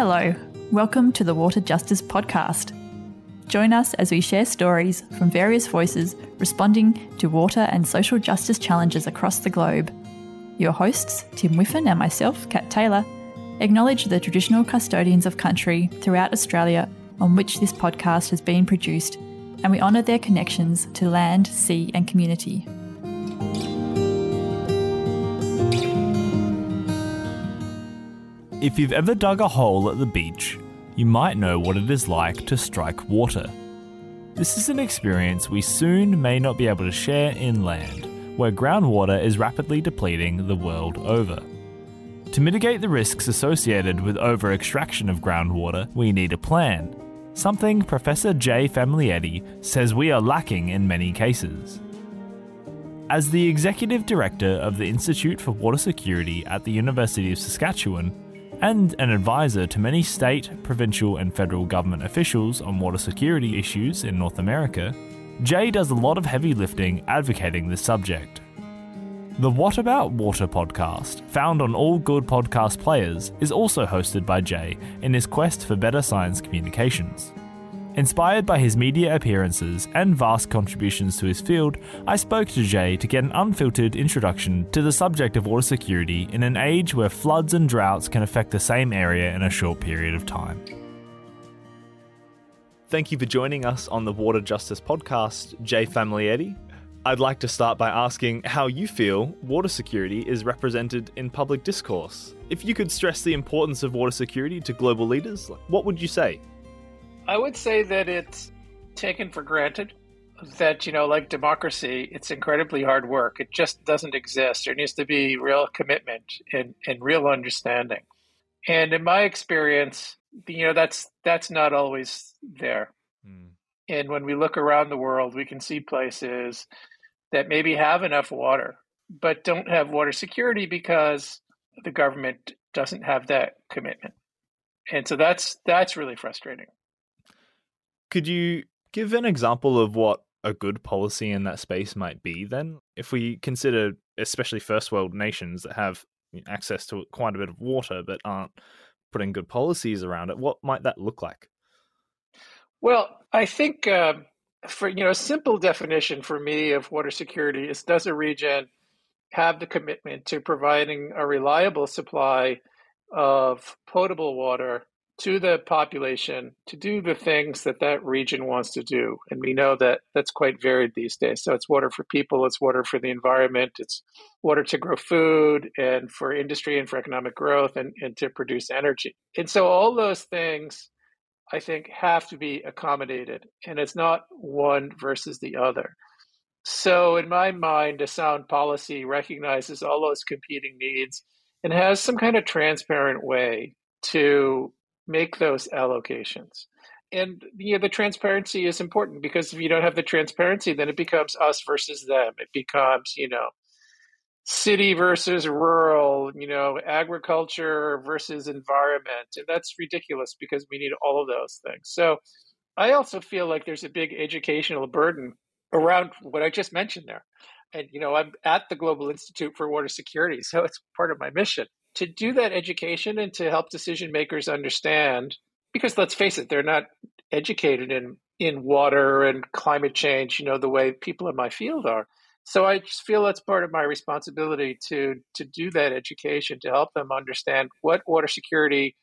Hello, welcome to the Water Justice Podcast. Join us as we share stories from various voices responding to water and social justice challenges across the globe. Your hosts, Tim Whiffen and myself, Kat Taylor, acknowledge the traditional custodians of country throughout Australia on which this podcast has been produced, and we honour their connections to land, sea, and community. If you've ever dug a hole at the beach, you might know what it is like to strike water. This is an experience we soon may not be able to share inland, where groundwater is rapidly depleting the world over. To mitigate the risks associated with over extraction of groundwater, we need a plan, something Professor Jay Famiglietti says we are lacking in many cases. As the executive director of the Institute for Water Security at the University of Saskatchewan, and an advisor to many state, provincial, and federal government officials on water security issues in North America, Jay does a lot of heavy lifting advocating this subject. The What About Water podcast, found on all good podcast players, is also hosted by Jay in his quest for better science communications. Inspired by his media appearances and vast contributions to his field, I spoke to Jay to get an unfiltered introduction to the subject of water security in an age where floods and droughts can affect the same area in a short period of time. Thank you for joining us on the Water Justice Podcast, Jay Famiglietti. I'd like to start by asking how you feel water security is represented in public discourse. If you could stress the importance of water security to global leaders, what would you say? I would say that it's taken for granted that, you know, like democracy, it's incredibly hard work. It just doesn't exist. There needs to be real commitment and, and real understanding. And in my experience, you know, that's that's not always there. Mm. And when we look around the world, we can see places that maybe have enough water, but don't have water security because the government doesn't have that commitment. And so that's that's really frustrating. Could you give an example of what a good policy in that space might be then? If we consider, especially first world nations that have access to quite a bit of water but aren't putting good policies around it, what might that look like? Well, I think uh, for you know a simple definition for me of water security is does a region have the commitment to providing a reliable supply of potable water to the population to do the things that that region wants to do. And we know that that's quite varied these days. So it's water for people, it's water for the environment, it's water to grow food and for industry and for economic growth and, and to produce energy. And so all those things, I think, have to be accommodated. And it's not one versus the other. So, in my mind, a sound policy recognizes all those competing needs and has some kind of transparent way to make those allocations. And you know, the transparency is important because if you don't have the transparency, then it becomes us versus them. It becomes, you know, city versus rural, you know, agriculture versus environment. And that's ridiculous because we need all of those things. So I also feel like there's a big educational burden around what I just mentioned there. And, you know, I'm at the Global Institute for Water Security, so it's part of my mission to do that education and to help decision makers understand because let's face it they're not educated in in water and climate change you know the way people in my field are. So i just feel that's part of my responsibility to to do that education to help them understand what water security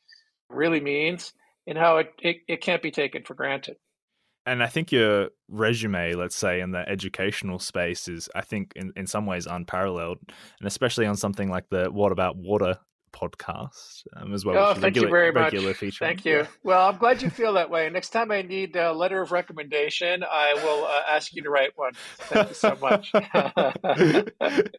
really means and how it, it, it can't be taken for granted and I think your resume, let's say, in the educational space is, I think, in, in some ways unparalleled, and especially on something like the What About Water podcast um, as well. Oh, thank regular, you very much. Feature. Thank you. Yeah. Well, I'm glad you feel that way. Next time I need a letter of recommendation, I will uh, ask you to write one. Thank you so much.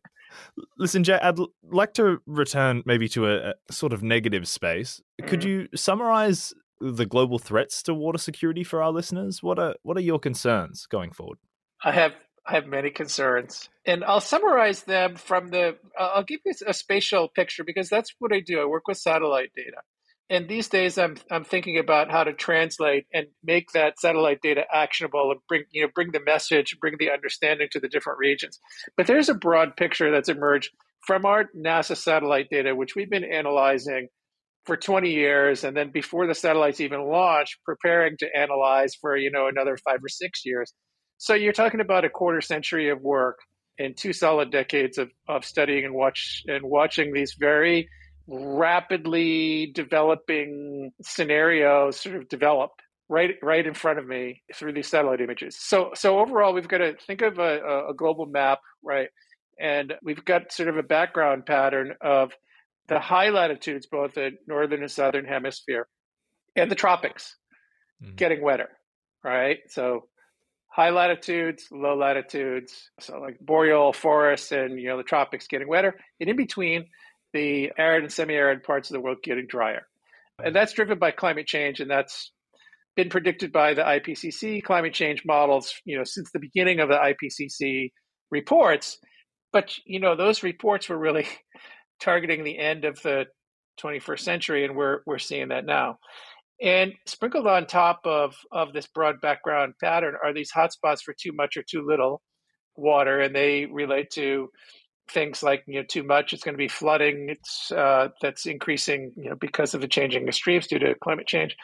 Listen, Jay, I'd like to return maybe to a, a sort of negative space. Could mm-hmm. you summarize the global threats to water security for our listeners? What are what are your concerns going forward? I have I have many concerns, and I'll summarize them from the. I'll give you a spatial picture because that's what I do. I work with satellite data, and these days I'm I'm thinking about how to translate and make that satellite data actionable and bring you know bring the message, bring the understanding to the different regions. But there's a broad picture that's emerged from our NASA satellite data, which we've been analyzing for 20 years and then before the satellites even launch preparing to analyze for you know another five or six years so you're talking about a quarter century of work and two solid decades of, of studying and watch and watching these very rapidly developing scenarios sort of develop right right in front of me through these satellite images. So so overall, we've got to think of a, a global map, right? And we've got sort of a background pattern of the high latitudes, both the northern and southern hemisphere, and the tropics mm-hmm. getting wetter, right? So high latitudes, low latitudes, so like boreal forests and you know the tropics getting wetter, and in between the arid and semi-arid parts of the world getting drier. And that's driven by climate change, and that's been predicted by the IPCC climate change models, you know, since the beginning of the IPCC reports. But you know, those reports were really targeting the end of the 21st century, and we're we're seeing that now. And sprinkled on top of of this broad background pattern are these hotspots for too much or too little water, and they relate to things like you know too much it's going to be flooding it's uh, that's increasing you know because of the changing of streams due to climate change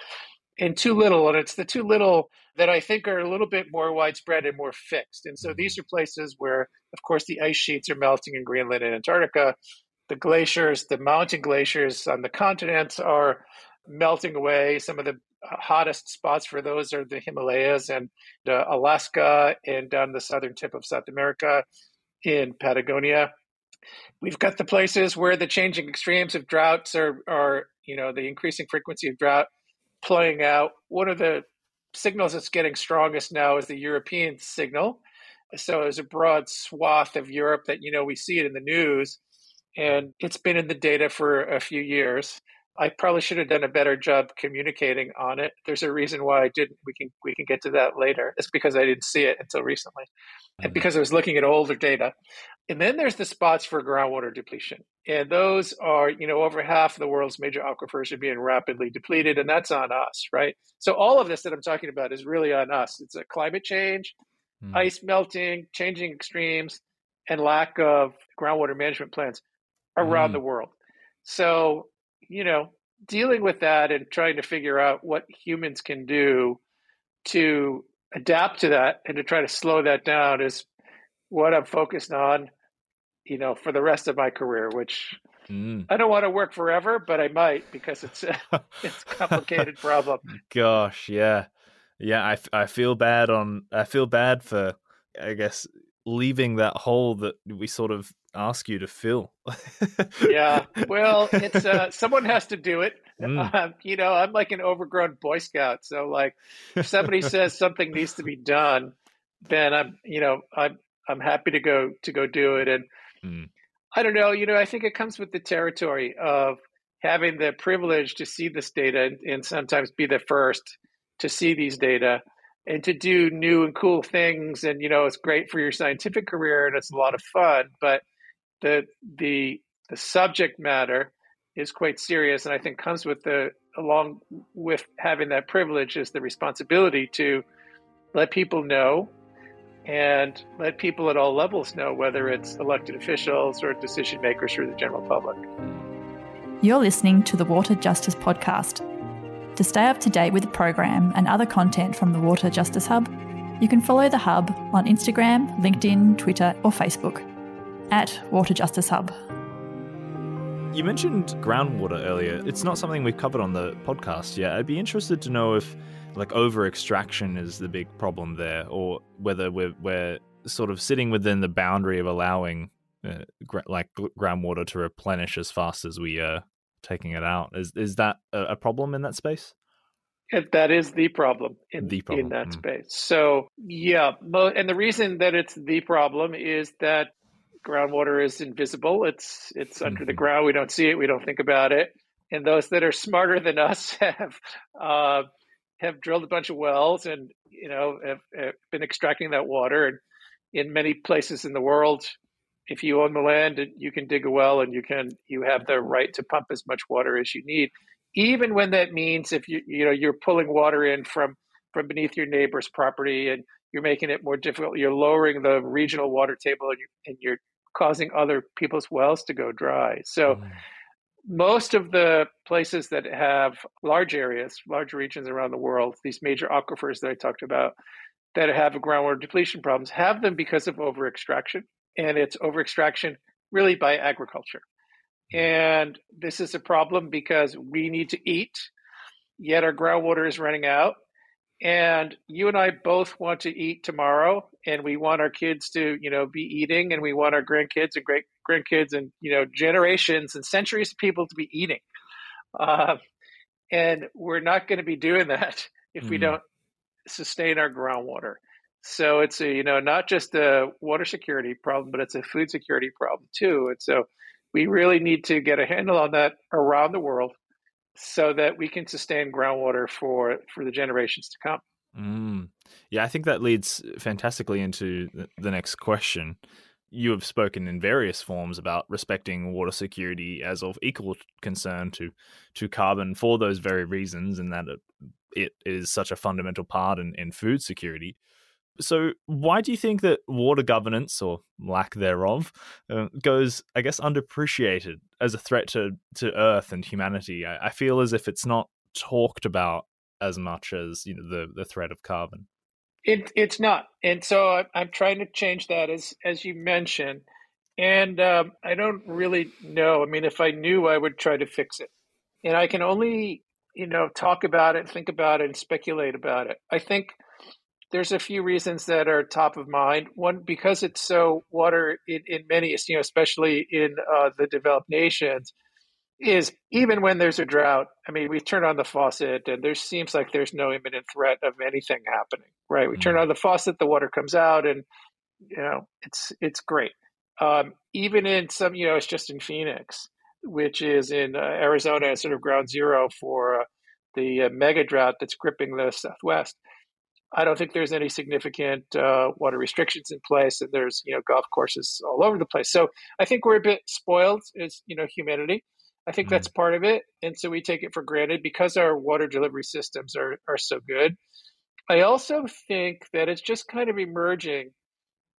and too little and it's the too little that i think are a little bit more widespread and more fixed and so these are places where of course the ice sheets are melting in greenland and antarctica the glaciers the mountain glaciers on the continents are melting away some of the hottest spots for those are the himalayas and uh, alaska and down the southern tip of south america in patagonia we've got the places where the changing extremes of droughts are, are you know the increasing frequency of drought playing out. One of the signals that's getting strongest now is the European signal. So there's a broad swath of Europe that, you know, we see it in the news and it's been in the data for a few years. I probably should have done a better job communicating on it. There's a reason why I didn't. We can we can get to that later. It's because I didn't see it until recently, and mm-hmm. because I was looking at older data. And then there's the spots for groundwater depletion, and those are you know over half of the world's major aquifers are being rapidly depleted, and that's on us, right? So all of this that I'm talking about is really on us. It's a climate change, mm. ice melting, changing extremes, and lack of groundwater management plans around mm. the world. So you know, dealing with that and trying to figure out what humans can do to adapt to that and to try to slow that down is what I'm focused on, you know, for the rest of my career, which mm. I don't want to work forever, but I might because it's a, it's a complicated problem. Gosh, yeah. Yeah, I, I feel bad on I feel bad for I guess leaving that hole that we sort of ask you to fill. yeah, well, it's uh, someone has to do it. Mm. Um, you know, I'm like an overgrown Boy Scout, so like if somebody says something needs to be done, then I'm, you know, I'm I'm happy to go to go do it. And mm. I don't know, you know, I think it comes with the territory of having the privilege to see this data and, and sometimes be the first to see these data and to do new and cool things and you know it's great for your scientific career and it's a lot of fun but the the subject matter is quite serious and i think comes with the along with having that privilege is the responsibility to let people know and let people at all levels know whether it's elected officials or decision makers or the general public. You're listening to the water justice podcast. To stay up to date with the program and other content from the Water Justice Hub, you can follow the Hub on Instagram, LinkedIn, Twitter, or Facebook at Water Justice Hub. You mentioned groundwater earlier. It's not something we've covered on the podcast yet. I'd be interested to know if like over extraction is the big problem there, or whether we're we're sort of sitting within the boundary of allowing uh, gra- like groundwater to replenish as fast as we are taking it out. Is is that a, problem in that space? If that is the problem in, the problem. in that mm. space. So yeah, and the reason that it's the problem is that groundwater is invisible. It's it's mm-hmm. under the mm-hmm. ground. We don't see it. We don't think about it. And those that are smarter than us have uh, have drilled a bunch of wells and you know have, have been extracting that water. And in many places in the world, if you own the land, you can dig a well and you can you have the right to pump as much water as you need, even when that means if you you know you're pulling water in from from beneath your neighbor's property and you're making it more difficult. You're lowering the regional water table and, you, and you're causing other people's wells to go dry. So. Mm. most of the places that have large areas, large regions around the world, these major aquifers that I talked about that have groundwater depletion problems, have them because of over extraction. And it's over extraction really by agriculture. And this is a problem because we need to eat, yet our groundwater is running out. And you and I both want to eat tomorrow, and we want our kids to, you know, be eating, and we want our grandkids and great grandkids and you know generations and centuries of people to be eating. Uh, and we're not going to be doing that if mm. we don't sustain our groundwater. So it's a you know not just a water security problem, but it's a food security problem too. And so we really need to get a handle on that around the world so that we can sustain groundwater for for the generations to come. Mm. Yeah, I think that leads fantastically into the next question. You have spoken in various forms about respecting water security as of equal concern to to carbon for those very reasons, and that it, it is such a fundamental part in, in food security. So, why do you think that water governance, or lack thereof, uh, goes, I guess, underappreciated as a threat to, to Earth and humanity? I, I, feel as if it's not talked about as much as you know the the threat of carbon. It, it's not, and so I, I'm trying to change that, as as you mentioned, and um, I don't really know. I mean, if I knew, I would try to fix it, and I can only you know talk about it, think about it, and speculate about it. I think there's a few reasons that are top of mind. One, because it's so water in, in many, you know, especially in uh, the developed nations, is even when there's a drought. I mean, we turn on the faucet, and there seems like there's no imminent threat of anything happening. Right? We mm-hmm. turn on the faucet, the water comes out, and you know, it's it's great. Um, even in some, you know, it's just in Phoenix, which is in uh, Arizona, sort of ground zero for uh, the uh, mega drought that's gripping the Southwest I don't think there's any significant uh, water restrictions in place, and there's you know golf courses all over the place. So I think we're a bit spoiled as you know humanity. I think mm-hmm. that's part of it, and so we take it for granted because our water delivery systems are are so good. I also think that it's just kind of emerging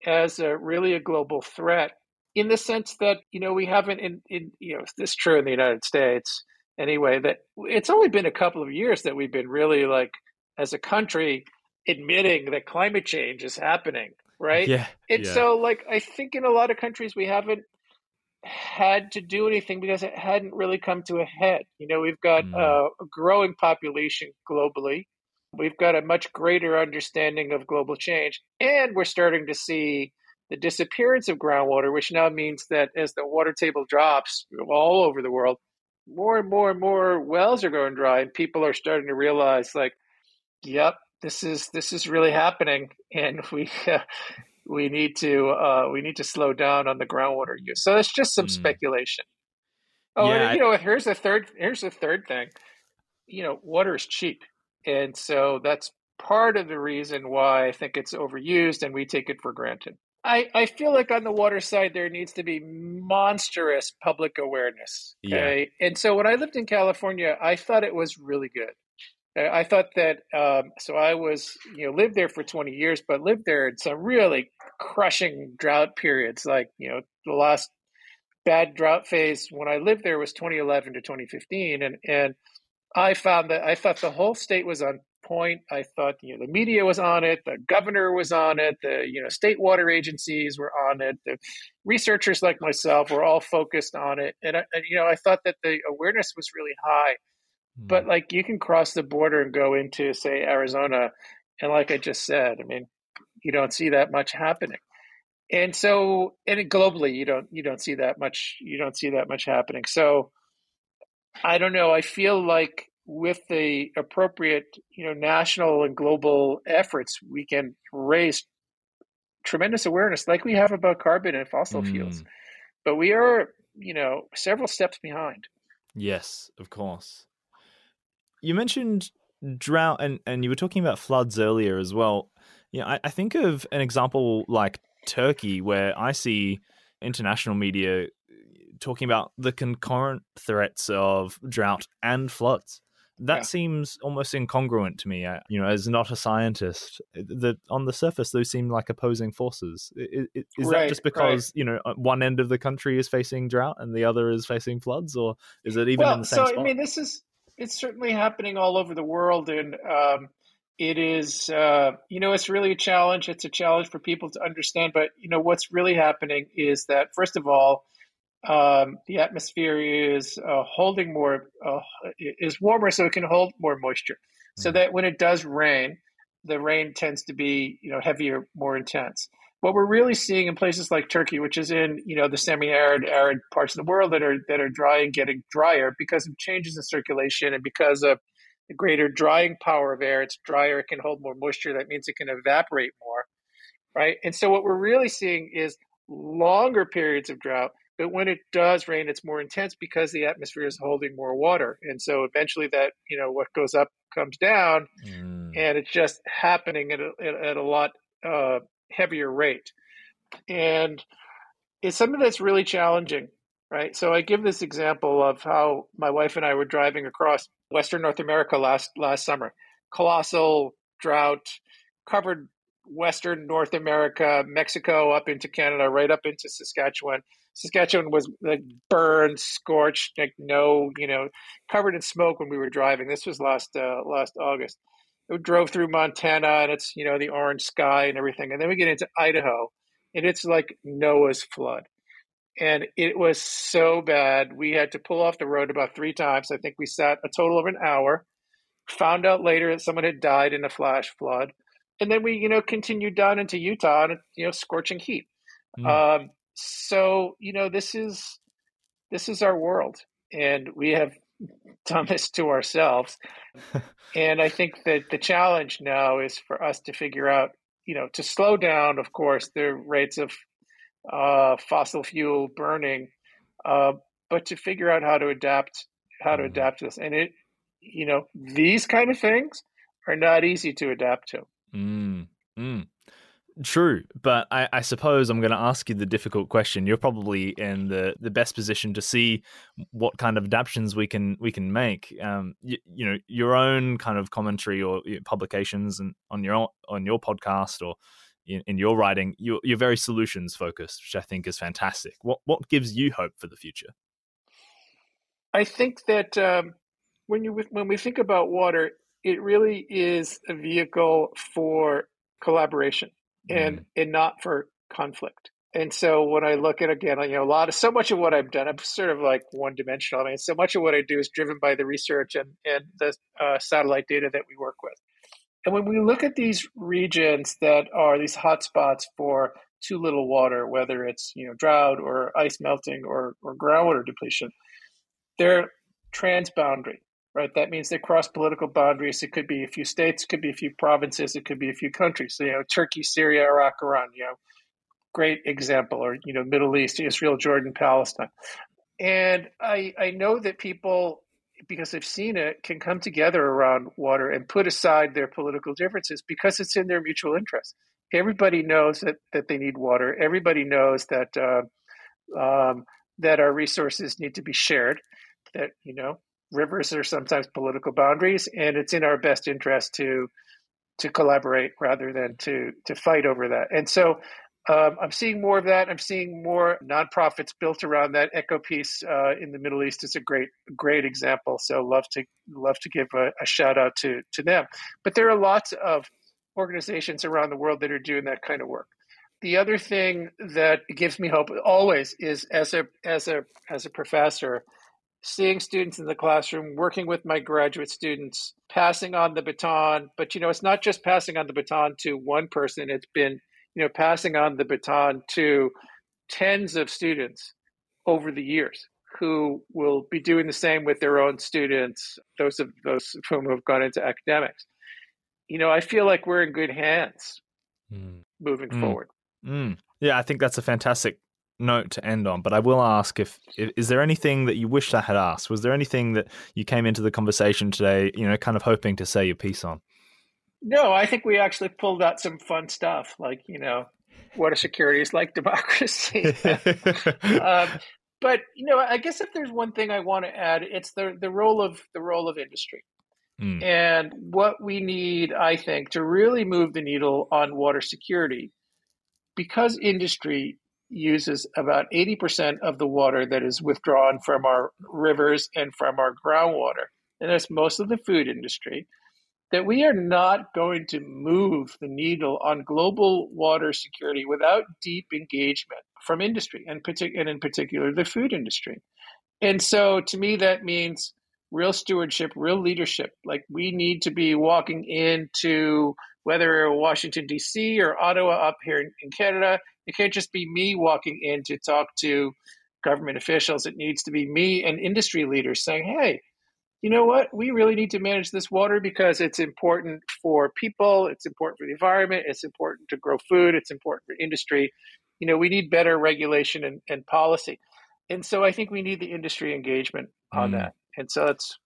as a really a global threat in the sense that you know we haven't in, in you know this is true in the United States anyway that it's only been a couple of years that we've been really like as a country admitting that climate change is happening, right? Yeah. And yeah. so, like, I think in a lot of countries we haven't had to do anything because it hadn't really come to a head. You know, we've got mm. uh, a growing population globally. We've got a much greater understanding of global change, and we're starting to see the disappearance of groundwater, which now means that as the water table drops all over the world, more and more and more wells are going dry, and people are starting to realize, like, yep, this is this is really happening, and we uh, we need to uh, we need to slow down on the groundwater use. So it's just some mm. speculation. Oh, yeah, and, you know, here's the third here's the third thing. You know, water is cheap, and so that's part of the reason why I think it's overused and we take it for granted. I, I feel like on the water side there needs to be monstrous public awareness. Okay. Yeah. And so when I lived in California, I thought it was really good. I thought that um, so I was you know lived there for 20 years, but lived there in some really crushing drought periods. Like you know the last bad drought phase when I lived there was 2011 to 2015, and and I found that I thought the whole state was on point. I thought you know the media was on it, the governor was on it, the you know state water agencies were on it, the researchers like myself were all focused on it, and, I, and you know I thought that the awareness was really high but hmm. like you can cross the border and go into say Arizona, and like I just said, I mean, you don't see that much happening. And so, and globally, you don't you don't see that much you don't see that much happening. So, I don't know. I feel like with the appropriate you know national and global efforts, we can raise tremendous awareness, like we have about carbon and fossil mm. fuels. But we are you know several steps behind. Yes, of course. You mentioned drought and, and you were talking about floods earlier as well. Yeah, you know, I, I think of an example like Turkey where I see international media talking about the concurrent threats of drought and floods. that Yeah. seems almost incongruent to me. uh, You know, as not a scientist, that on the surface those seem like opposing forces. I- i- Is that just because you know uh, one end of the country is facing drought and the other is facing floods, or is it even well, in the same so spot? I mean, this is it's certainly happening all over the world, and um, it is uh, you know it's really a challenge. It's a challenge for people to understand. But you know what's really happening is that first of all, um, the atmosphere is uh, holding more uh, is warmer, so it can hold more moisture. So Mhm. that when it does rain, the rain tends to be you know heavier, more intense. What we're really seeing in places like Turkey, which is in you know the semi-arid, arid parts of the world that are that are dry and getting drier because of changes in circulation and because of the greater drying power of air. It's drier; it can hold more moisture. That means it can evaporate more, right? And so what we're really seeing is longer periods of drought. But when it does rain, it's more intense because the atmosphere is holding more water, and so eventually that you know what goes up comes down, Mm. and it's just happening at a, at, at a lot uh, heavier rate. And it's something that's really challenging, right? So I give this example of how my wife and I were driving across Western North America last last summer. Colossal drought covered Western North America, Mexico, up into Canada, right up into Saskatchewan. Saskatchewan was like burned, scorched, like no, you know, covered in smoke when we were driving. This was last uh, last August. We drove through Montana, and it's you know the orange sky and everything, and then we get into Idaho, and it's like Noah's flood, and it was so bad we had to pull off the road about three times. I think we sat a total of an hour. Found out later that someone had died in a flash flood, and then we you know continued down into Utah and you know scorching heat. Mm. Um, so you know this is this is our world, and we have this to ourselves. and I think that the challenge now is for us to figure out, you know, to slow down, of course, the rates of uh, fossil fuel burning, uh, but to figure out how to adapt, how to Mhm. adapt to this. And it, you know, these kind of things are not easy to adapt to. Mm, mm. True, but I, I suppose I'm going to ask you the difficult question. You're probably in the, the best position to see what kind of adaptations we can we can make. Um, you, you know, your own kind of commentary or publications and on your on your podcast or in, in your writing, you're, you're very solutions focused, which I think is fantastic. What what gives you hope for the future? I think that um, when you when we think about water, it really is a vehicle for collaboration and and not for conflict. And so when I look at again, you know, a lot of so much of what I've done, I'm sort of like one dimensional. I mean, so much of what I do is driven by the research and and the uh, satellite data that we work with. And when we look at these regions that are these hotspots for too little water, whether it's you know drought or ice melting or or groundwater depletion, they're transboundary, right? That means they cross political boundaries. It could be a few states, it could be a few provinces, it could be a few countries. So, you know, Turkey, Syria, Iraq, Iran, you know, great example, or you know, Middle East, Israel, Jordan, Palestine. And I I know that people because they've seen it can come together around water and put aside their political differences because it's in their mutual interest. Everybody knows that that they need water. Everybody knows that uh, um, that our resources need to be shared. That you know rivers are sometimes political boundaries, and it's in our best interest to to collaborate rather than to to fight over that. And so um, I'm seeing more of that. I'm seeing more nonprofits built around that. EcoPeace uh, in the Middle East is a great great example. So love to love to give a, a shout out to to them. But there are lots of organizations around the world that are doing that kind of work. The other thing that gives me hope always is as a as a as a professor, seeing students in the classroom, working with my graduate students, passing on the baton. But you know, it's not just passing on the baton to one person. It's been you know passing on the baton to tens of students over the years who will be doing the same with their own students. Those of those of whom have gone into academics. You know, I feel like we're in good hands Mm. moving Mm. forward. Mm. Yeah, I think that's a fantastic note to end on. But I will ask if, if is there anything that you wish I had asked? Was there anything that you came into the conversation today, you know, kind of hoping to say your piece on? No, I think we actually pulled out some fun stuff, like you know, what a security is like democracy. um, but you know, I guess if there's one thing I want to add, it's the the role of the role of industry. Mm. And what we need, I think, to really move the needle on water security, because industry uses about 80% of the water that is withdrawn from our rivers and from our groundwater, and that's most of the food industry, that we are not going to move the needle on global water security without deep engagement from industry, and, partic- and in particular the food industry. And so to me, that means real stewardship, real leadership. Like we need to be walking into whether Washington, D.C. or Ottawa up here in, in Canada. It can't just be me walking in to talk to government officials. It needs to be me and industry leaders saying, hey, you know what? We really need to manage this water because it's important for people, it's important for the environment, it's important to grow food, it's important for industry. You know, we need better regulation and, and policy. And so I think we need the industry engagement on mm. that. And so that's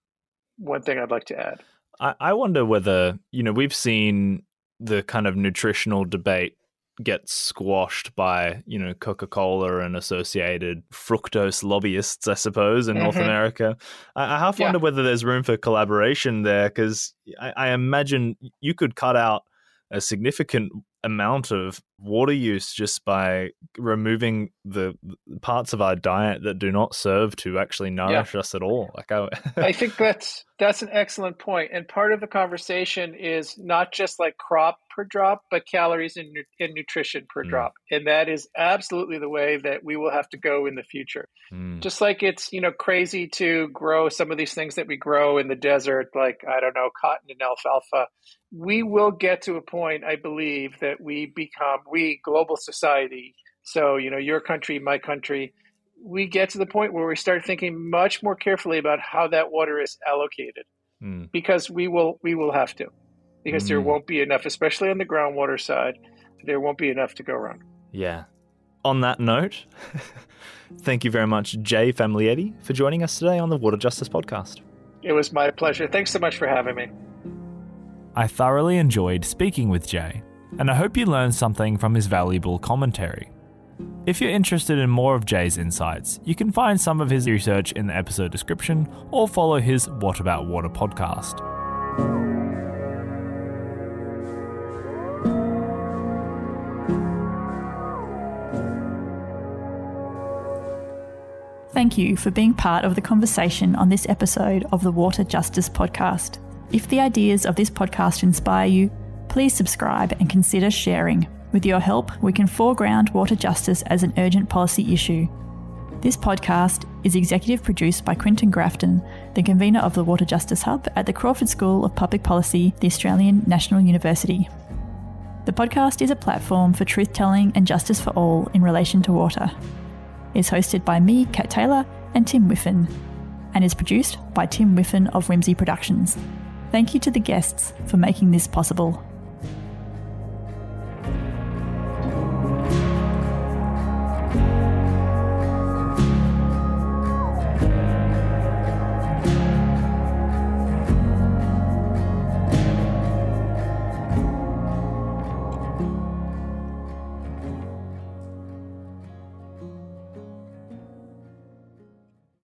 one thing I'd like to add. I, I wonder whether, you know, we've seen the kind of nutritional debate gets squashed by you know Coca-Cola and associated fructose lobbyists, I suppose, in mm-hmm. North America. I, I half wonder whether there's room for collaboration there because I, I, imagine you could cut out a significant amount of water use just by removing the parts of our diet that do not serve to actually nourish yeah. us at all. Like I, I think that's that's an excellent. And part of the conversation is not just like crop per drop, but calories and, and nutrition per mm. drop. And that is absolutely the way that we will have to go in the future. Mm. Just like it's, you know, crazy to grow some of these things that we grow in the desert, like, I don't know, cotton and alfalfa. We will get to a point, I believe, that we become, we, global society, so, you know, your country, my country, we get to the point where we start thinking much more carefully about how that water is allocated mm. because we will we will have to because mm. there won't be enough especially on the groundwater side there won't be enough to go around. Yeah. On that note thank you very much jay Famiglietti for joining us today on the water justice podcast. It was my pleasure. Thanks so much for having me. I thoroughly enjoyed speaking with jay and i hope you learned something from his valuable commentary. If you're interested in more of Jay's insights, you can find some of his research in the episode description or follow his What About Water podcast. Thank you for being part of the conversation on this episode of the Water Justice Podcast. If the ideas of this podcast inspire you, please subscribe and consider sharing. With your help, we can foreground water justice as an urgent policy issue. This podcast is executive produced by Quentin Grafton, the convener of the Water Justice Hub at the Crawford School of Public Policy, the Australian National University. The podcast is a platform for truth telling and justice for all in relation to water. It's hosted by me, Kat Taylor, and Tim Whiffen, and is produced by Tim Whiffen of Whimsy Productions. Thank you to the guests for making this possible.